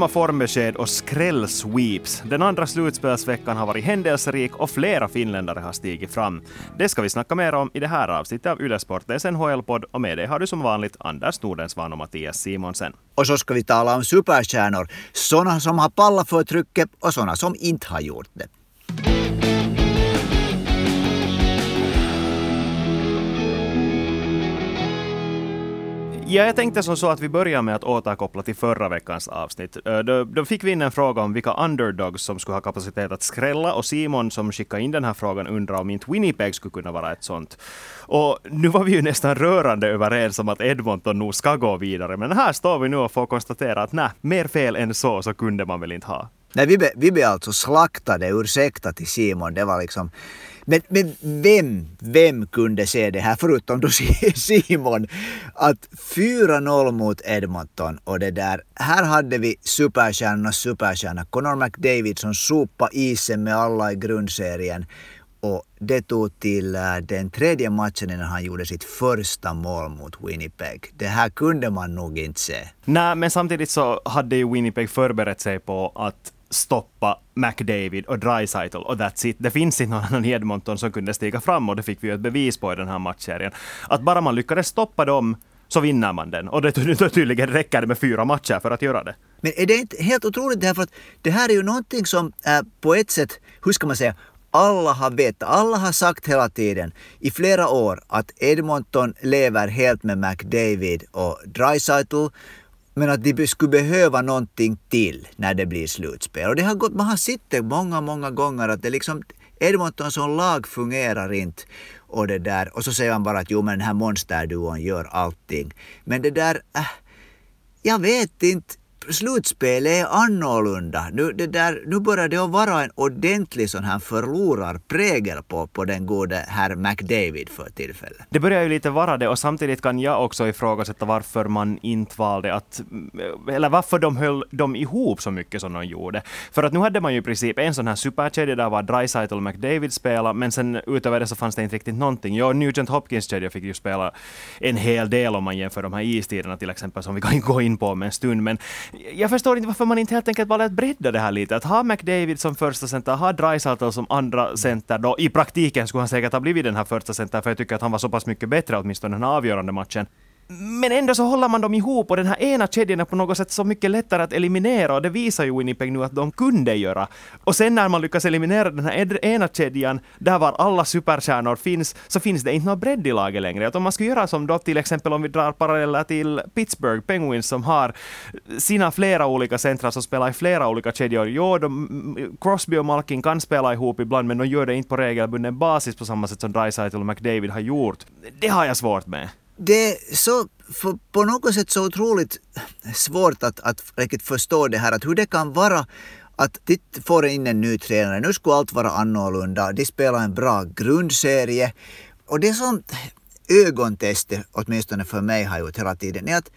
Grymma formbesked och skrällsweeps. Den andra slutspelsveckan har varit händelserik och flera finländare har stigit fram. Det ska vi snacka mer om i det här avsnittet av Ylesportens NHL-podd och med dig har du som vanligt Anders Nordensvan och Mattias Simonsen. Och så ska vi tala om superstjärnor, sådana som har pallat för trycket och sådana som inte har gjort det. Ja, jag tänkte som så att vi börjar med att återkoppla till förra veckans avsnitt. Då, då fick vi in en fråga om vilka underdogs som skulle ha kapacitet att skrälla och Simon som skickade in den här frågan undrar om inte Winnipeg skulle kunna vara ett sånt. Och nu var vi ju nästan rörande överens om att Edmonton nog ska gå vidare, men här står vi nu och får konstatera att nej, mer fel än så så kunde man väl inte ha. Nej, vi, blev, vi be alltså slaktade, ursäkta till Simon. Det var liksom... Men, men vem, vem kunde se det här, förutom då Simon? Att 4-0 mot Edmonton och det där. Här hade vi superstjärnornas superstjärna Connor McDavid som sopa isen med alla i grundserien. Och det tog till eh, den tredje matchen innan han gjorde sitt första mål mot Winnipeg. Det här kunde man nog inte se. Nej, men samtidigt så hade ju Winnipeg förberett sig på att stoppa McDavid och Dreisaitl och that's it. Det finns inte någon annan i Edmonton som kunde stiga fram och det fick vi ju ett bevis på i den här matchserien. Att bara man lyckades stoppa dem så vinner man den. Och det tydligen räcker det med fyra matcher för att göra det. Men är det inte helt otroligt det här? För att det här är ju någonting som är på ett sätt, hur ska man säga, alla har vetat, alla har sagt hela tiden i flera år att Edmonton lever helt med McDavid och Dreisaitl men att de skulle behöva någonting till när det blir slutspel. Och det har gått, man har sett det många, många gånger att det liksom Edmonton som lag fungerar inte. Och, det där, och så säger man bara att jo men den här monsterduon gör allting. Men det där, äh, jag vet inte slutspelet är annorlunda. Nu, det där, nu börjar det att vara en ordentlig sån här förlorarprägel på, på den gode herr McDavid för tillfället. Det börjar ju lite vara det och samtidigt kan jag också ifrågasätta varför man inte valde att, eller varför de höll dem ihop så mycket som de gjorde. För att nu hade man ju i princip en sån här superkedja där var Dreisaitl och McDavid spela, men sen utöver det så fanns det inte riktigt någonting. Ja, Nugent Hopkins kedja fick ju spela en hel del om man jämför de här istiderna till exempel, som vi kan gå in på om en stund, men jag förstår inte varför man inte helt enkelt bara lät bredda det här lite. Att ha McDavid som första center, ha Dreisaitl som andra center, då i praktiken skulle han säkert ha blivit den här första center, för jag tycker att han var så pass mycket bättre åtminstone den här avgörande matchen. Men ändå så håller man dem ihop och den här ena kedjan är på något sätt så mycket lättare att eliminera och det visar ju Winnipeg nu att de kunde göra. Och sen när man lyckas eliminera den här ena kedjan, där var alla superstjärnor finns, så finns det inte någon bredd i laget längre. Att om man skulle göra som då till exempel om vi drar paralleller till Pittsburgh Penguins som har sina flera olika centra som spelar i flera olika kedjor. Jo, de, Crosby och Malkin kan spela ihop ibland, men de gör det inte på regelbunden basis på samma sätt som Dreisaitl och McDavid har gjort. Det har jag svårt med det är så på något sätt så otroligt svårt att, att riktigt förstå det här, att hur det kan vara att de får in en ny tränare, nu skulle allt vara annorlunda, de spelar en bra grundserie och det som ögontestet, åtminstone för mig, har gjort hela tiden är att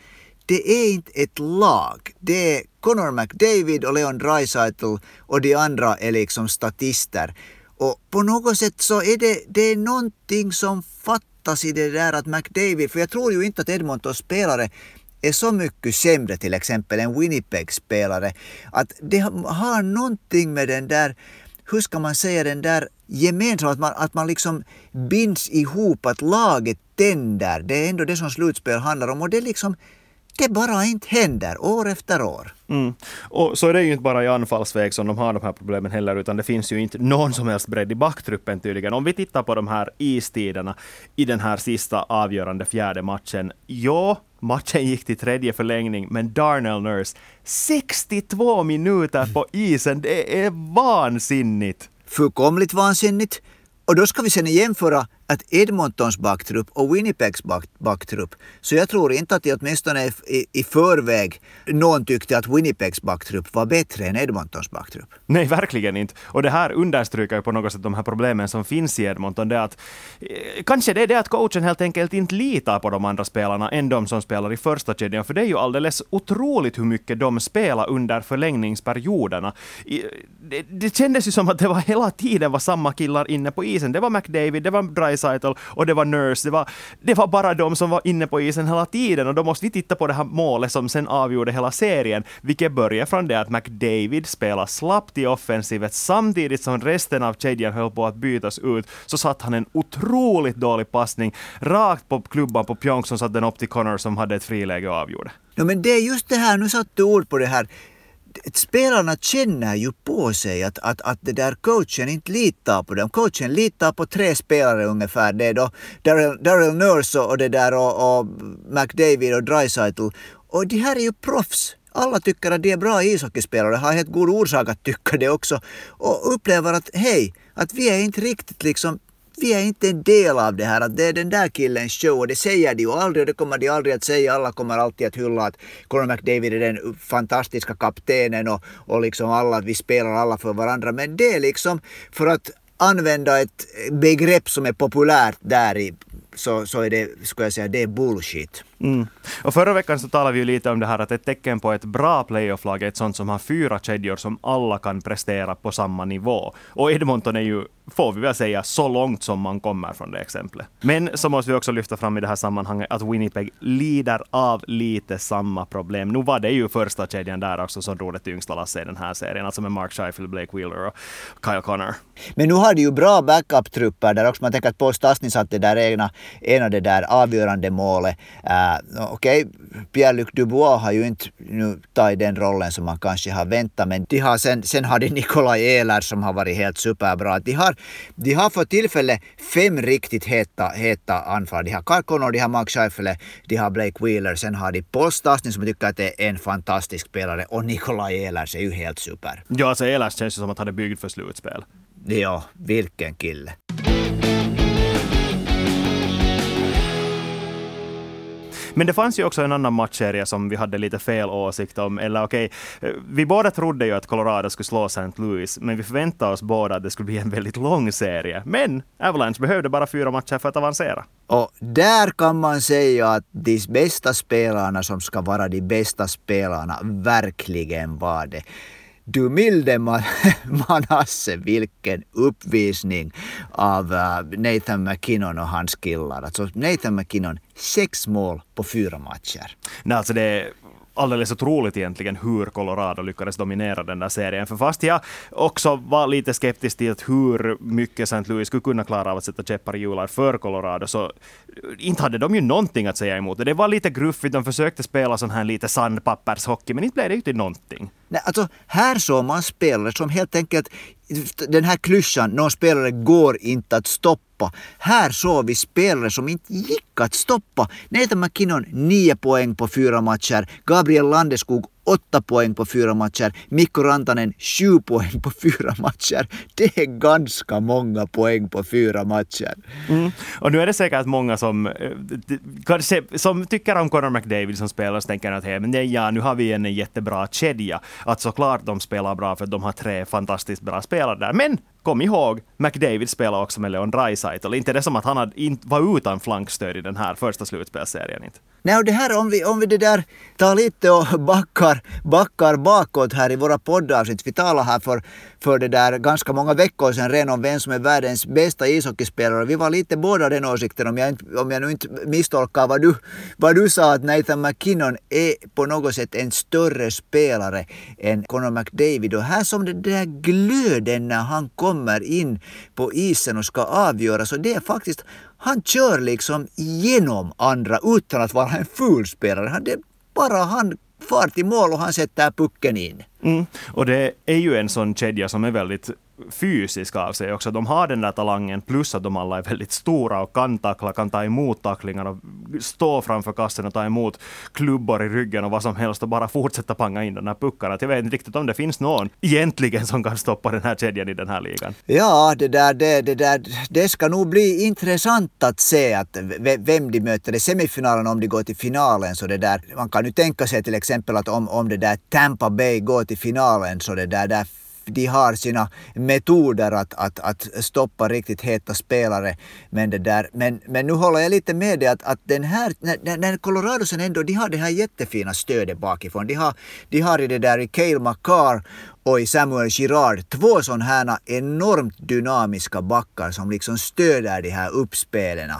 det är inte ett lag. Det är Connor McDavid och Leon Draisaitl och de andra är liksom statister. Och på något sätt så är det, det är någonting som fattas fattas i det där att McDavid, för jag tror ju inte att Edmontons spelare är så mycket sämre till exempel än Winnipegs spelare. Att det har någonting med den där, hur ska man säga, den där gemensamma, att man, att man liksom binds ihop, att laget tänder. Det är ändå det som slutspel handlar om och det liksom det bara inte händer år efter år. Mm. Och så är det ju inte bara i anfallsväg som de har de här problemen heller, utan det finns ju inte någon som helst bredd i backtruppen tydligen. Om vi tittar på de här istiderna i den här sista avgörande fjärde matchen. Ja, matchen gick till tredje förlängning, men Darnell Nurse, 62 minuter på isen, det är vansinnigt! Fullkomligt vansinnigt. Och då ska vi sen jämföra att Edmontons backtrupp och Winnipegs backtrupp, så jag tror inte att det åtminstone i, i förväg någon tyckte att Winnipegs backtrupp var bättre än Edmontons backtrupp. Nej, verkligen inte. Och det här understryker ju på något sätt de här problemen som finns i Edmonton. Det att, eh, kanske det är det att coachen helt enkelt inte litar på de andra spelarna än de som spelar i första kedjan, för det är ju alldeles otroligt hur mycket de spelar under förlängningsperioderna. Det, det kändes ju som att det var hela tiden var samma killar inne på isen. Det var McDavid, det var Dreisaitl recital och det var Nurse. Det var, det var bara de som var inne på isen hela tiden och då måste vi titta på det här målet som sen avgjorde hela serien, vilket började från det att McDavid spelade slappt i offensivet samtidigt som resten av kedjan höll på att bytas ut, så satt han en otroligt dålig passning rakt på klubban på Pjonk som satte den upp till Connor som hade ett friläge och avgjorde. Ja men det är just det här, nu satte du ord på det här spelarna känner ju på sig att, att, att det där coachen inte litar på dem. Coachen litar på tre spelare ungefär. Det är då Daryl, Daryl Nurse och det där och, och McDavid och Dreisaitl. Och de här är ju proffs. Alla tycker att de är bra ishockeyspelare, har helt god orsak att tycka det också. Och upplever att hej, att vi är inte riktigt liksom vi är inte en del av det här, att det är den där killens show och det säger de ju aldrig och det kommer de aldrig att säga. Alla kommer alltid att hylla att Conor McDavid är den fantastiska kaptenen och, och liksom alla, att vi spelar alla för varandra. Men det är liksom för att använda ett begrepp som är populärt där i, så, så är det, skulle jag säga, det är bullshit. Mm. Och förra veckan så talade vi ju lite om det här att ett tecken på ett bra playofflag är ett sånt som har fyra kedjor som alla kan prestera på samma nivå. Och Edmonton är ju, får vi väl säga, så långt som man kommer från det exemplet. Men så måste vi också lyfta fram i det här sammanhanget att Winnipeg lider av lite samma problem. Nu var det ju första kedjan där också som drog det tyngsta lasset i den här serien, alltså med Mark Scheifel, Blake Wheeler och Kyle Connor. Men nu har de ju bra backup-trupper där också. Man tänker att Paul Stastny satte där egna, ena det där avgörande målet. Uh, Okej, okay, Pierre-Luc Dubois har ju inte nu tagit den rollen som man kanske har väntat, men de har sen, sen har de Nikolaj Ehlers som har varit helt superbra. De har, de har för tillfället fem riktigt heta, heta anfall. De har Carl Connor, de har Mark Scheifele, de har Blake Wheeler, sen har de Paul Stastny som tycker att det är en fantastisk spelare och Nikolaj Ehlers är ju helt super. Ja, alltså Ehlers känns ju som att han är byggd för slutspel. Ja, vilken kille. Men det fanns ju också en annan matchserie som vi hade lite fel åsikt om. Eller okej, okay, vi båda trodde ju att Colorado skulle slå St. Louis, men vi förväntade oss båda att det skulle bli en väldigt lång serie. Men Avalanche behövde bara fyra matcher för att avancera. Och där kan man säga att de bästa spelarna som ska vara de bästa spelarna verkligen var det. Du milde Manasse, vilken uppvisning av äh, Nathan McKinnon och hans killar. Alltså Nathan McKinnon, sex mål på fyra matcher. Nej, alltså det alldeles otroligt egentligen hur Colorado lyckades dominera den där serien. För fast jag också var lite skeptisk till hur mycket St. Louis skulle kunna klara av att sätta käppar i hjular för Colorado, så inte hade de ju någonting att säga emot det. Det var lite gruffigt, de försökte spela sån här lite sandpappershockey, men inte blev det ju till någonting. Nej, alltså här såg man spelare som helt enkelt, den här klyschan, någon spelare går inte att stoppa. Här såg vi spelare som inte gick att stoppa. Nathan McKinnon 9 poäng på fyra matcher. Gabriel Landeskog 8 poäng på fyra matcher. Mikko Rantanen 7 poäng på fyra matcher. Det är ganska många poäng på fyra matcher. Mm. Och nu är det säkert många som, eh, kanske, som tycker om Conor McDavid som spelare och tänker att hey, men nej, ja, nu har vi en jättebra kedja. Att såklart de spelar bra för de har tre fantastiskt bra spelare där. Men kom ihåg, McDavid spelar också med Leon Draisaitl. Inte det som att han hade, var utan flankstöd i den här första slutspelsserien. Inte. Nej, och det här om vi, om vi det där tar lite och backar, backar bakåt här i våra poddavsnitt. Vi talade här för, för det där ganska många veckor sedan redan om vem som är världens bästa ishockeyspelare. Vi var lite båda den åsikten om jag, om jag nu inte misstolkar vad du, vad du sa att Nathan McKinnon är på något sätt en större spelare än Conor McDavid. Och här som det där glöden när han kommer in på isen och ska avgöra så det är faktiskt han kör liksom genom andra utan att vara en ful spelare. Han, det bara han far till mål och han sätter pucken in. Mm. Och det är ju en sån kedja som är väldigt fysiska av sig också. De har den där talangen plus att de alla är väldigt stora och kan tackla, kan ta emot tacklingar och stå framför kassen och ta emot klubbor i ryggen och vad som helst och bara fortsätta panga in den här puckarna. Jag vet inte riktigt om det finns någon egentligen som kan stoppa den här kedjan i den här ligan. Ja, det där, det, det där, det ska nog bli intressant att se att vem de möter i semifinalen om de går till finalen. Så det där, man kan ju tänka sig till exempel att om, om det där Tampa Bay går till finalen så det där, där de har sina metoder att, att, att stoppa riktigt heta spelare. Men, det där, men, men nu håller jag lite med dig att, att den här, när, när Colorado sen ändå, de har det här jättefina stödet bakifrån. De har, de har i det där i Cale McCarr och i Samuel Girard två sådana här enormt dynamiska backar som liksom stöder de här uppspelen.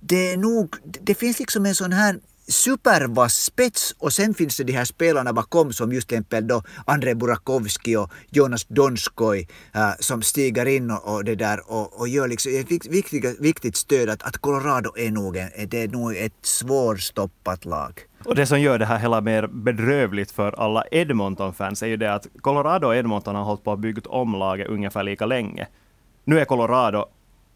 Det är nog, det finns liksom en sån här supervass spets och sen finns det de här spelarna bakom som just till exempel då Andrei Burakovsky och Jonas Donskoj äh, eh, som stiger in och, och, det där och, och gör liksom ett viktigt, viktigt stöd att, att Colorado är nog, en, det är nog ett svårstoppat lag. Och det som gör det här hela mer bedrövligt för alla Edmonton-fans är ju det att Colorado och Edmonton har hållit på att bygga om laget ungefär lika länge. Nu är Colorado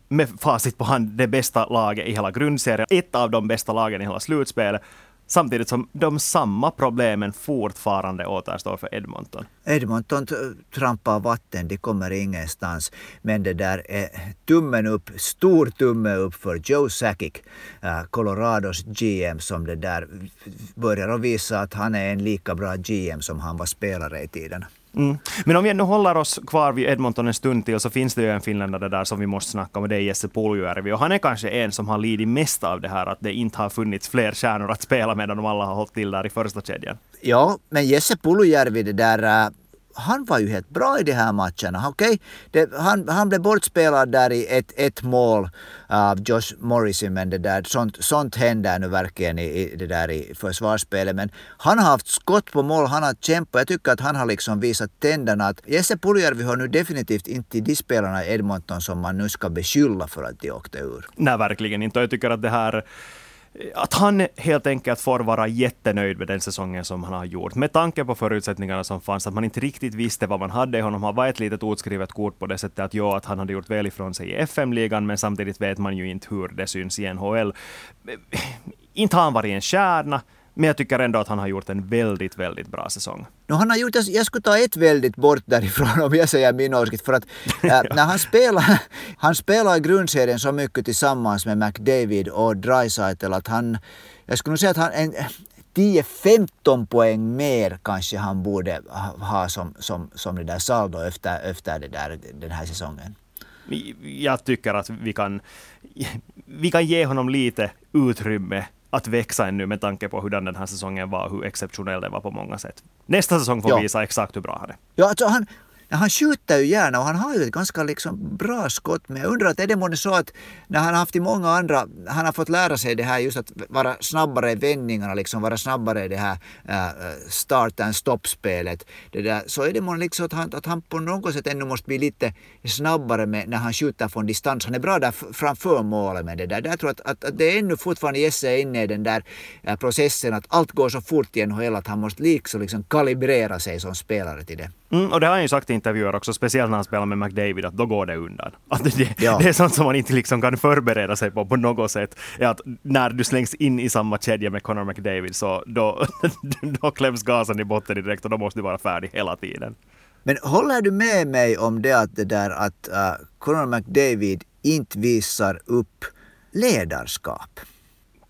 med facit på hand det bästa laget i hela grundserien, ett av de bästa lagen i hela slutspelet. Samtidigt som de samma problemen fortfarande återstår för Edmonton. Edmonton trampar vatten, de kommer ingenstans. Men det där är tummen upp, stor tumme upp för Joe Sakic, eh, Colorados GM, som det där börjar att visa att han är en lika bra GM som han var spelare i tiden. Mm. Men om vi nu håller oss kvar vid Edmonton en stund till så finns det ju en finländare där som vi måste snacka om och det är Jesse Puljujärvi. Och han är kanske en som har lidit mest av det här att det inte har funnits fler stjärnor att spela medan de alla har hållit till där i första kedjan. Ja, men Jesse Puljujärvi det där äh, han var ju helt bra i de här matcherna. Okay? Det, han, han blev bortspelad där i ett, ett mål av Josh Morrison, men det där, sånt, sånt händer nu verkligen i, i, det där i försvarsspelet. Men han har haft skott på mål, han har kämpat. Jag tycker att han har liksom visat tänderna. Att Jesse Puljärvi hör nu definitivt inte till de spelarna i Edmonton som man nu ska beskylla för att de åkte ur. Nej, verkligen inte. Jag tycker att det här att han helt enkelt får vara jättenöjd med den säsongen som han har gjort. Med tanke på förutsättningarna som fanns, att man inte riktigt visste vad man hade i honom. Han var ett litet otskrivet kort på det sättet att ja, att han hade gjort väl ifrån sig i FM-ligan, men samtidigt vet man ju inte hur det syns i NHL. Eh, inte har han varit en stjärna, men jag tycker ändå att han har gjort en väldigt, väldigt bra säsong. No, han har gjort, jag skulle ta ett väldigt bort därifrån om jag säger min åsikt. För att äh, när han spelar, han spelar i grundserien så mycket tillsammans med McDavid och Dreisaitl att han, jag skulle nog säga att han, en, 10-15 poäng mer kanske han borde ha som, som, som det där saldo efter, efter det där, den här säsongen. Jag tycker att vi kan, vi kan ge honom lite utrymme att växa ännu med tanke på hur den här säsongen var och hur exceptionell den var på många sätt. Nästa säsong får ja. visa exakt hur bra han är. Ja, alltså han, han skjuter ju gärna och han har ju ett ganska liksom bra skott. Men jag undrar att är det månne så att när han har haft i många andra, han har fått lära sig det här just att vara snabbare i vändningarna, liksom vara snabbare i det här äh, start and stop-spelet. Det där, så är det månne liksom att han, att han på något sätt ännu måste bli lite snabbare med, när han skjuter från distans. Han är bra där framför målet med det där. Jag tror att, att, att det är ännu fortfarande Jesse är inne i den där äh, processen att allt går så fort i NHL att han måste liksom, liksom kalibrera sig som spelare till det. Mm, och det har han ju sagt i intervjuer också, speciellt när han spelar med McDavid, att då går det undan. Att det, ja. det är sånt som man inte liksom kan förbereda sig på på något sätt. Är att när du slängs in i samma kedja med Connor McDavid så då, då kläms gasen i botten direkt och då måste du vara färdig hela tiden. Men håller du med mig om det att det där att uh, Connor McDavid inte visar upp ledarskap?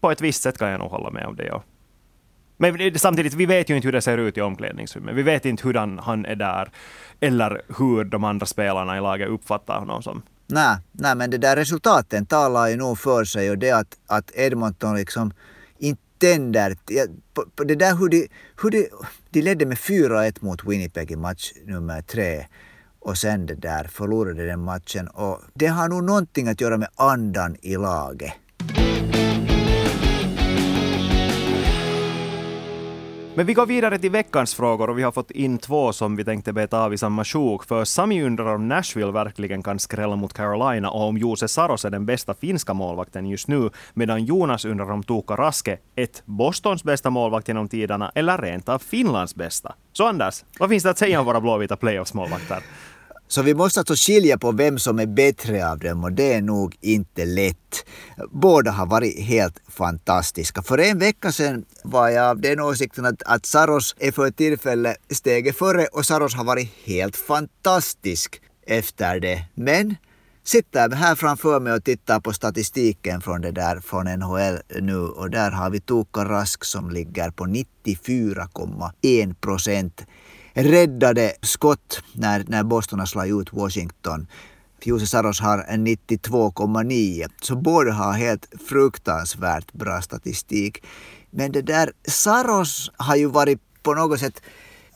På ett visst sätt kan jag nog hålla med om det, ja. Men samtidigt, vi vet ju inte hur det ser ut i omklädningsrummet. Vi vet inte hur han är där, eller hur de andra spelarna i laget uppfattar honom som. Nej, nej men det där resultaten talar ju nog för sig och det att, att Edmonton liksom inte tänder. Det där hur de, hur de, de ledde med 4-1 mot Winnipeg i match nummer tre och sen det där förlorade den matchen och det har nog någonting att göra med andan i laget. Men vi går vidare till veckans frågor och vi har fått in två som vi tänkte beta av i samma sjok. För Sami undrar om Nashville verkligen kan skrälla mot Carolina och om Jose Saros är den bästa finska målvakten just nu. Medan Jonas undrar om Tuukka Raske ett Bostons bästa målvakt genom tiderna eller rent av Finlands bästa. Så Anders, vad finns det att säga om våra blåvita playoffs-målvakter? Så vi måste alltså skilja på vem som är bättre av dem och det är nog inte lätt. Båda har varit helt fantastiska. För en vecka sedan var jag av den åsikten att, att Saros är för tillfället steget före och Saros har varit helt fantastisk efter det. Men sitter här framför mig och tittar på statistiken från det där från NHL nu och där har vi Tuukka Rask som ligger på 94,1 procent räddade skott när, när Boston har slagit ut Washington. Jose Saros har 92,9 så båda har helt fruktansvärt bra statistik. Men det där, Saros har ju varit på något sätt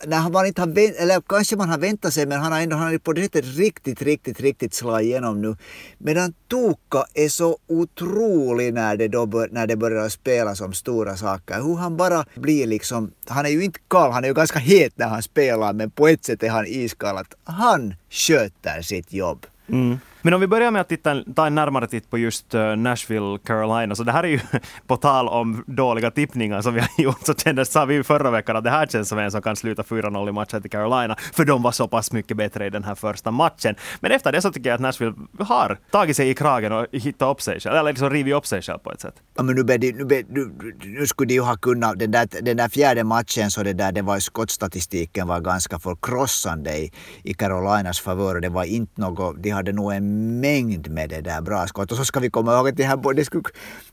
när man inte har vänt, eller kanske man har väntat sig men han har ändå han har på det sättet riktigt, riktigt, riktigt slagit igenom nu. Medan Tuukka är så otrolig när det, då bör, när det börjar spela som stora saker. Hur han bara blir liksom, han är ju inte kall, han är ju ganska het när han spelar men på ett sätt är han iskall. Att han sköter sitt jobb. Mm. Men om vi börjar med att titta, ta en närmare titt på just eh, Nashville, Carolina, så det här är ju på tal om dåliga tippningar som vi har gjort, så kändes, sa vi ju förra veckan att det här känns som en som kan sluta 4-0 i matchen till Carolina, för de var så pass mycket bättre i den här första matchen. Men efter det så tycker jag att Nashville har tagit sig i kragen och hittat upp sig själv, eller liksom rivit upp sig själv på ett sätt. Ja, men nu, be, nu, nu, nu skulle de ju ha kunnat, den där, den där fjärde matchen så det där, det var skottstatistiken var ganska förkrossande i, i Carolinas favör. Det var inte något, de hade nog en mängd med det där bra skott. Och så ska vi komma ihåg att de här, de, skulle,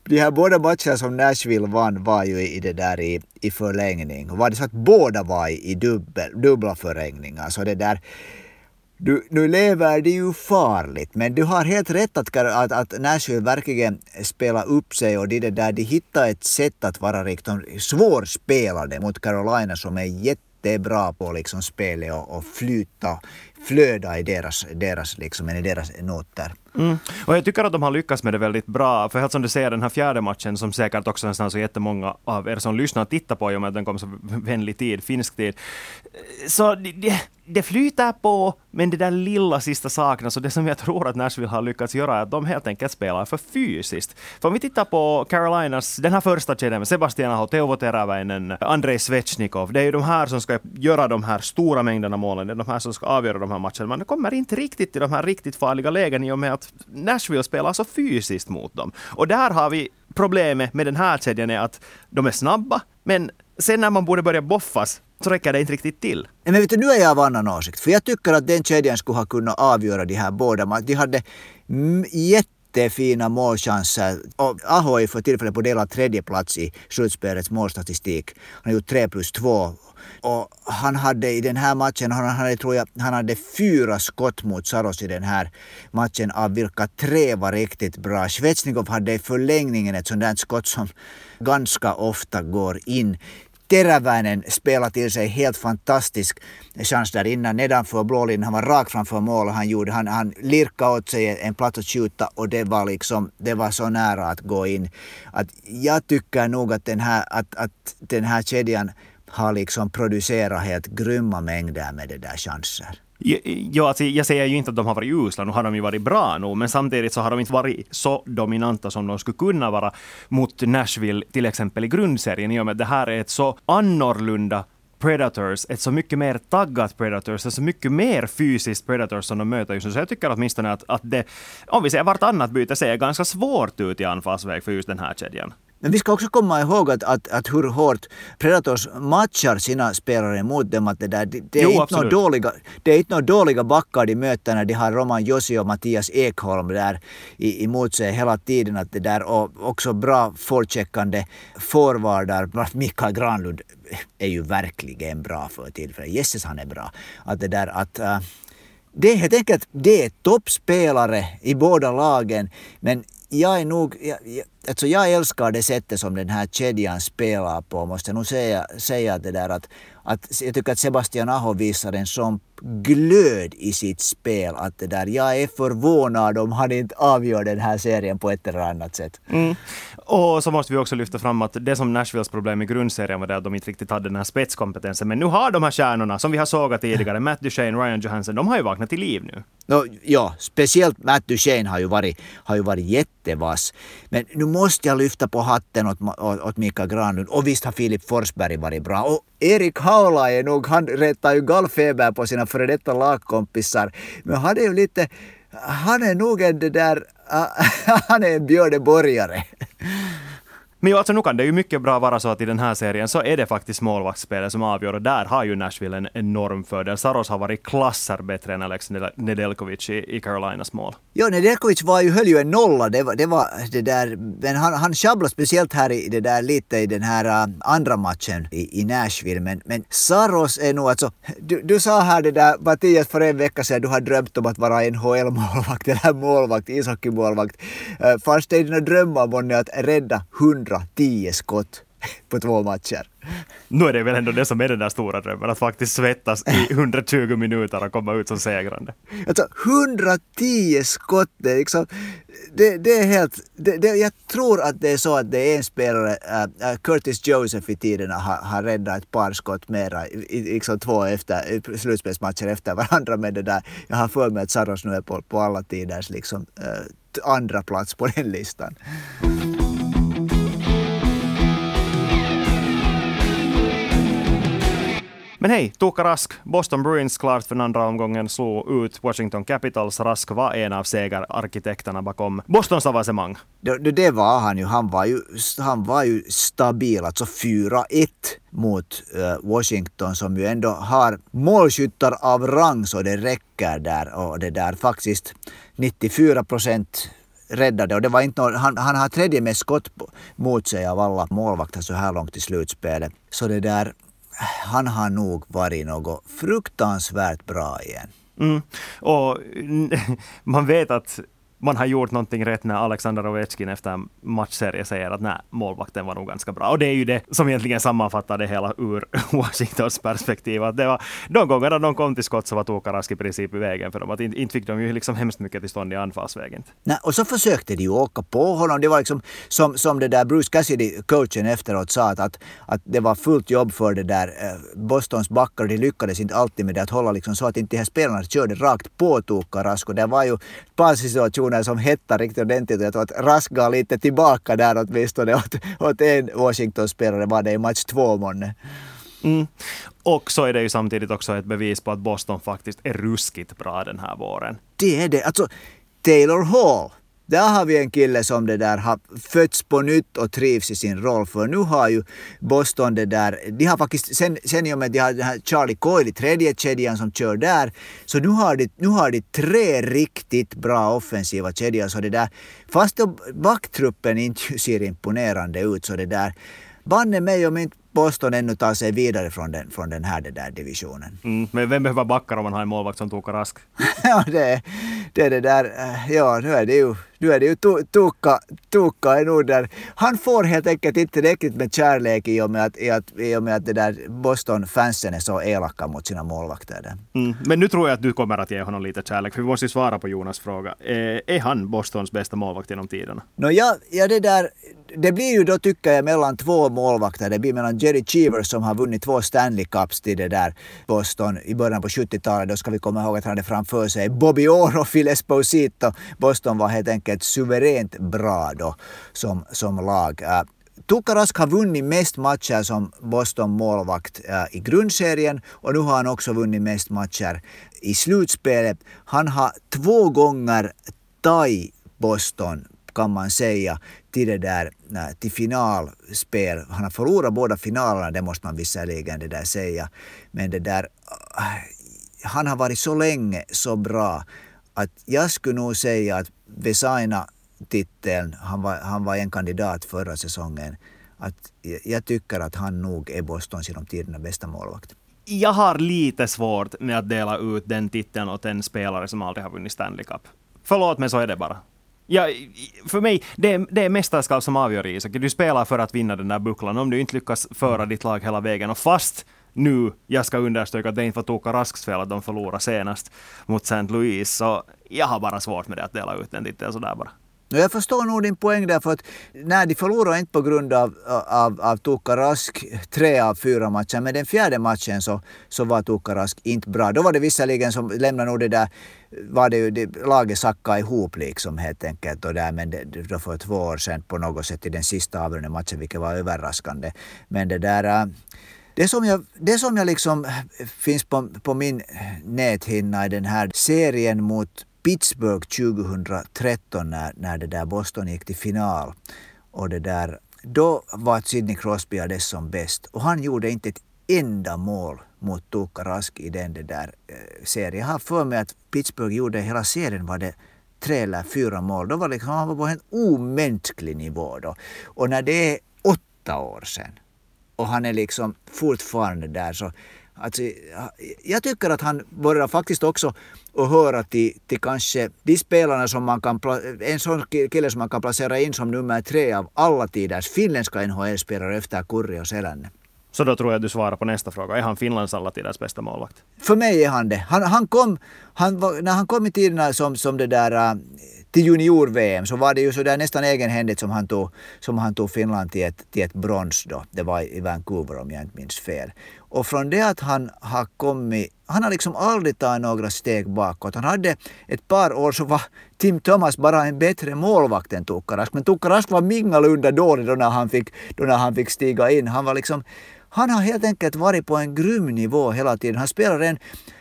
de här båda matcherna som Nashville vann var ju i det där i, i förlängning. Och var det så att båda var i dubbel, dubbla förlängningar så det där du, nu lever det ju farligt, men du har helt rätt att, att, att Nashville verkligen spelar upp sig och det där, de hittar ett sätt att vara riktigt svårspelade mot Carolina som är det är bra på liksom spelet och, och flyta flöda i deras, deras, liksom, i deras noter. Mm. Och jag tycker att de har lyckats med det väldigt bra. För helt som du säger, den här fjärde matchen som säkert också nästan så jättemånga av er som lyssnar tittar på i och med att den kom så vänlig tid, finsk tid. Så det, det flyter på, men det där lilla sista saknas. Och det som jag tror att Nashville har lyckats göra är att de helt enkelt spelar för fysiskt. För om vi tittar på Carolinas, den här första kedjan med Sebastian Aho, Teuvo Teräväinen, Andrei Svechnikov, det är ju de här som ska göra de här stora mängderna målen, det är de här som ska avgöra de här matcherna. Man kommer inte riktigt till de här riktigt farliga lägen i och med att Nashville spelar så fysiskt mot dem. Och där har vi problemet med den här kedjan är att de är snabba, men sen när man borde börja boffas så räcker det inte riktigt till. Men vet du, nu är jag av annan åsikt. För jag tycker att den kedjan skulle ha kunnat avgöra de här båda. De hade jättefina målchanser. Och Aho är för tillfället på delad tredje plats i slutspelets målstatistik. Han har gjort 3 plus 2 och han hade i den här matchen, han hade, tror jag, han hade fyra skott mot Saros i den här matchen av vilka tre var riktigt bra. Svetsnikov hade i förlängningen ett sånt där skott som ganska ofta går in. Teräväinen spelade till sig helt fantastisk chans där innan nedanför blålinjen. Han var rakt framför mål och han gjorde, han, han lirkade åt sig en plats att skjuta och det var liksom, det var så nära att gå in. Att jag tycker nog att den här, att, att den här kedjan har liksom producerat helt grymma mängder med det där chanser. Ja, alltså jag säger ju inte att de har varit usla, nu har de ju varit bra nog. men samtidigt så har de inte varit så dominanta som de skulle kunna vara mot Nashville, till exempel i grundserien, i och med att det här är ett så annorlunda Predators, ett så mycket mer taggat Predators, ett så mycket mer fysiskt Predators som de möter just nu. Så jag tycker åtminstone att, att det, om vi ser vartannat byte, ser ganska svårt ut i anfallsväg för just den här kedjan. Men vi ska också komma ihåg att, att, att hur hårt Predators matchar sina spelare mot dem. Att det, där, det, det, är jo, inte några dåliga, det är inte några dåliga backar de möter när de har Roman Josi och Mattias Ekholm där emot sig hela tiden. Att det där, och också bra forecheckande forwardar. Mikael Granlund är ju verkligen bra för tillfället. Jesses han är bra. Att det där att uh, det är helt enkelt det är toppspelare i båda lagen. Men jag är nog, jag, alltså jag älskar det sättet som den här kedjan spelar på, måste jag nog säga, säga det där att, att jag tycker att Sebastian Aho visar en sån glöd i sitt spel att det där, jag är förvånad om han inte avgör den här serien på ett eller annat sätt. Mm. Och så måste vi också lyfta fram att det som Nashvilles problem i grundserien var det att de inte riktigt hade den här spetskompetensen. Men nu har de här stjärnorna, som vi har sågat tidigare, Matt Duchene, Ryan Johansson, de har ju vaknat till liv nu. No, ja, speciellt Matt Duchene har ju varit, har ju varit jättevass. Men nu måste jag lyfta på hatten åt, åt, åt Mikael Granlund. Och visst har Filip Forsberg varit bra. Och Erik Haula är nog, han rättar ju gallfeber på sina före detta lagkompisar. Men han är ju lite, han är nog en det där, han är en björneborgare. Men ju, alltså, nu kan det ju mycket bra vara så att i den här serien så är det faktiskt målvaktsspelet som avgör och där har ju Nashville en enorm fördel. Saros har varit klasser bättre än Alex Nedelkovic i, i Carolinas mål. Ja, Nedelkovic var ju, höll ju en nolla. Det var det, var det där, men han, han sjabblade speciellt här i det där lite i den här äh, andra matchen i, i Nashville. Men, men Saros är nog alltså, du, du sa här det där Mattias för en vecka sedan, du har drömt om att vara NHL-målvakt eller målvakt, ishockeymålvakt. Äh, fanns det i dina drömmar månne att rädda 110 skott på två matcher? Nu är det väl ändå det som är den där stora drömmen, att faktiskt svettas i 120 minuter och komma ut som segrande. Alltså 110 skott, det är liksom, det, det är helt, det, det, jag tror att det är så att det är en spelare, uh, Curtis Joseph i tiderna har, har räddat ett par skott mera, liksom två efter, slutspelsmatcher efter varandra med det där. Jag har för mig att Saros nu är på, på alla tiders liksom, uh, andra plats på den listan. Men hej, Toka Rask. Boston Bruins klart för den andra omgången slog ut Washington Capitals. Rask var en av segerarkitekterna bakom Bostons avancemang. Det, det var han ju. Han var ju, han var ju stabil, alltså 4-1 mot uh, Washington som ju ändå har målskyttar av rang så det räcker där. Och det där faktiskt 94 procent räddade och det var inte någon, han, han har tredje mest skott mot sig av alla målvakter så här långt i slutspelet. Så det där, han har nog varit något fruktansvärt bra igen. Mm. Och man vet att man har gjort någonting rätt när Alexander Ovechkin efter matchserie säger att nej, målvakten var nog ganska bra. Och det är ju det som egentligen sammanfattar det hela ur Washingtons perspektiv. Att det var, de gångerna de kom till skott så var Tokarask i princip i vägen för dem. Att inte, inte fick de ju liksom hemskt mycket till stånd i anfallsvägen. Nej, och så försökte de ju åka på honom. Det var liksom som, som det där Bruce Cassidy, coachen efteråt, sa att, att, att det var fullt jobb för det där eh, Bostons backar och de lyckades inte alltid med det att hålla liksom så att inte de här spelarna körde rakt på Tokarask. Och det var ju ett par situationer situationer som hettar riktigt ordentligt. Jag tror att Rask gav lite tillbaka där åtminstone åt, åt en Washington-spelare var det i match två månne. Mm. Och så är det ju samtidigt också ett bevis på att Boston faktiskt är ruskigt bra den här våren. Det är det. Alltså, Taylor Hall där har vi en kille som det där har fötts på nytt och trivs i sin roll. För nu har ju Boston det där, de har faktiskt, sen, sen i och med att de har den Charlie Coyle i tredje kedjan som kör där, så nu har de, nu har de tre riktigt bra offensiva kedjor. Så det där, fast backtruppen inte ser imponerande ut så det där, banne mig om inte Boston ännu tar sig vidare från den, från den här där divisionen. Mm, men vem behöver backar om man har en målvakt som Tuukka Rask? ja, det, det är det där. Eh, ja, nu är det ju, nu är det ju Tuukka, Tuukka är nog där. Han får helt enkelt inte riktigt med kärlek i och med att, i att, i och med att det där Boston-fansen är så elaka mot sina målvakter. Mm, men nu tror jag att du kommer att ge honom lite kärlek, för vi måste svara på Jonas fråga. Är, är han Bostons bästa målvakt genom tiderna? No, ja, ja, det där, det blir ju då tycker jag mellan två målvakter. Det blir mellan Jerry Cheever som har vunnit två Stanley Cups till det där Boston i början på 70-talet. Då ska vi komma ihåg att han hade framför sig Bobby Orr och Phil Esposito. Boston var helt enkelt suveränt bra då som, som lag. Äh, uh, Tuukka Rask har vunnit mest matcher som Boston målvakt uh, äh, i grundserien och nu har han också vunnit mest matcher i slutspelet. Han har två gånger taj Boston kan man säga till det där äh, till finalspel. Han har förlorat båda finalerna, det måste man visserligen det där säga. Men det där, han har varit så länge så bra att jag skulle nog säga att Vesaina titeln, han var, han var en kandidat förra säsongen, att jag tycker att han nog är Bostons genom tiderna bästa målvakt. Jag har lite svårt med att dela ut den titeln åt en spelare som aldrig har vunnit Stanley Cup. Förlåt, men så är det bara. Ja, för mig, det är, det är mästerskap som avgör Isak. Du spelar för att vinna den där bucklan. Om du inte lyckas föra ditt lag hela vägen och fast nu, jag ska understryka att det inte var Tuukka Rasks fel att de förlorade senast mot St. Louis, så jag har bara svårt med det att dela ut den titeln sådär bara. Jag förstår nog din poäng där för att Nej, de förlorade inte på grund av, av, av Tuukka Rask tre av fyra matcher, men den fjärde matchen så, så var Tuukka Rask inte bra. Då var det visserligen som lämnade nog det där, var det ju, det, laget sackade ihop liksom helt enkelt och där, men det, då för två år sedan på något sätt i den sista avgörande matchen, vilket var överraskande. Men det där äh, det som jag, det som jag liksom eh, finns på, på min eh, näthinna i den här serien mot Pittsburgh 2013 när, när det där Boston gick till final och det där då var Sidney Crosby dess som bäst och han gjorde inte ett enda mål mot Tuukka Rask i den där eh, serien. Jag har för mig att Pittsburgh gjorde hela serien var det tre eller fyra mål. Då var liksom, han var på en omänsklig nivå då. Och när det är åtta år sedan och han är liksom fortfarande där så Alltså, jag tycker att han börjar faktiskt också att höra till, till kanske de spelarna som man kan, en sån kille som man kan placera in som nummer tre av alla tiders finländska NHL-spelare efter Kurri och Selänne. Så då tror jag du svarar på nästa fråga. Är han Finlands alla tiders bästa målvakt? För mig är han det. Han, han kom, han, när han kom i tiderna som, som det där äh, till junior-VM så var det ju sådär nästan egenhändigt som han tog, som han tog Finland till ett, till ett brons då. Det var i Vancouver om jag inte minns fel. Och från det att han har kommit, han har liksom aldrig tagit några steg bakåt. Han hade ett par år så var Tim Thomas bara en bättre målvakt än Tukka Rask. Men Tukka Rask var mingalunda dålig då när han fick, då när han fick stiga in. Han var liksom han har helt enkelt varit på en grym nivå hela tiden. Han spelade den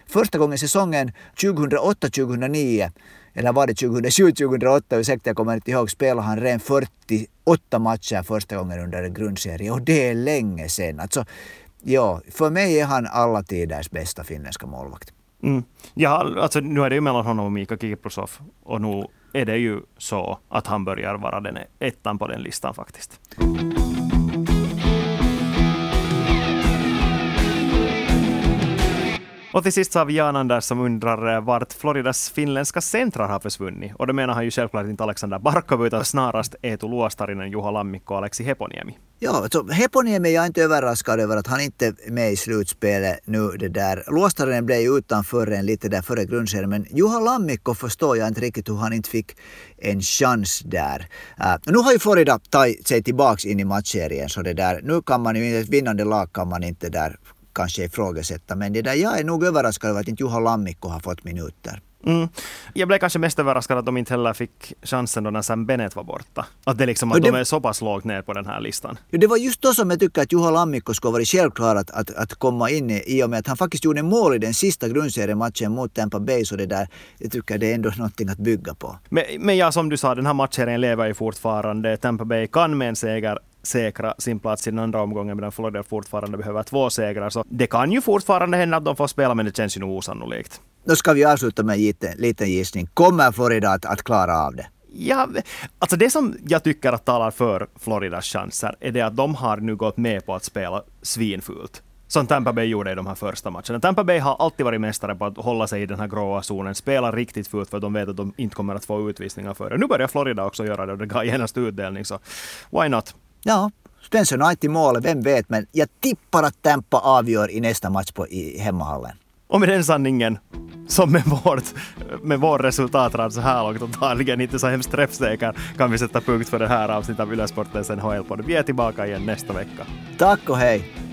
första gången säsongen 2008-2009 eller var det 2007-2008, ursäkta jag kommer inte ihåg, spelade han ren 48 matcher första gången under en grundserie och det är länge sedan. Alltså, ja, för mig är han alla tiders bästa finländska målvakt. Mm. Ja, alltså, nu är det ju mellan honom och Mika Kiprusov och nu är det ju så att han börjar vara den ettan på den listan faktiskt. Och till sist så har vi Jan Anders som undrar eh, vart Floridas finländska centrar har försvunnit. Och då menar han ju självklart inte Alexander Barkov utan snarast Eetu Luostarinen, Juha Lammikko och Alexi Heponiemi. Ja, alltså Heponiemi jag är inte överraskad över att han inte är med i slutspelet nu. Det där. Luostarinen blev ju utanför en lite där före grundserien men Juha Lammikko förstår jag inte riktigt hur han inte fick en chans där. Uh, nu har ju Florida tagit sig tillbaks in i matchserien så det där, nu kan man ju, ett vinnande lag kan man inte där kanske ifrågasätta. Men det där, jag är nog överraskad över att inte Juha Lammikko har fått minuter. Mm. Jag blev kanske mest överraskad att de inte heller fick chansen då när Sam Bennett var borta. Att, det liksom, att det, de är så pass lågt ner på den här listan. Det var just då som jag tycker att Juha Lammikko skulle varit självklar att, att, att komma in i och med att han faktiskt gjorde mål i den sista grundseriematchen mot Tampa Bay. Så det där, jag tycker det är ändå någonting att bygga på. Men, men ja, som du sa, den här matchserien lever ju fortfarande. Tampa Bay kan med en seger säkra sin plats i den andra omgången medan Florida fortfarande behöver två segrar. Så det kan ju fortfarande hända att de får spela men det känns ju nog osannolikt. Då ska vi avsluta med en liten, liten gissning. Kommer Florida att, att klara av det? Ja, alltså det som jag tycker att talar för Floridas chanser är det att de har nu gått med på att spela svinfult. Som Tampa Bay gjorde i de här första matcherna. Tampa Bay har alltid varit mästare på att hålla sig i den här gråa zonen, spela riktigt fult för att de vet att de inte kommer att få utvisningar för det. Nu börjar Florida också göra det och det gav genast utdelning, så why not? Ja, Spencer Knight i mål, vem vet, men jag tippar att Tampa avgör i nästa match på, i hemmahallen. Och med den sanningen, som med, vårt, med vår resultatrad så här långt, antagligen inte så hemskt träffsäker, kan vi sätta punkt för det här avsnittet av Ylesportens NHL-podd. Vi är tillbaka igen nästa vecka. Tack och hej!